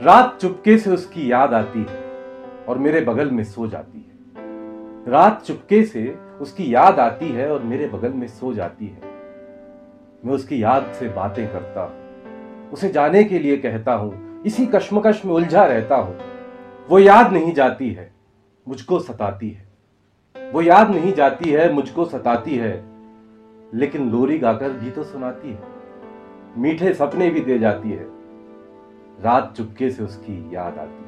रात चुपके से उसकी याद आती है और मेरे बगल में सो जाती है। रात चुपके से उसकी याद आती है और मेरे बगल में सो जाती है। मैं उसकी याद से बातें करता हूँ, उसे जाने के लिए कहता हूँ, इसी कश्मकश में उलझा रहता हूँ। वो याद नहीं जाती है, मुझको सताती है। वो याद नहीं जाती है, मुझको सताती है। लेकिन लोरी गाकर भी तो सुनाती है, मीठे सपने भी दे जाती है। रात चुपके से उसकी याद आती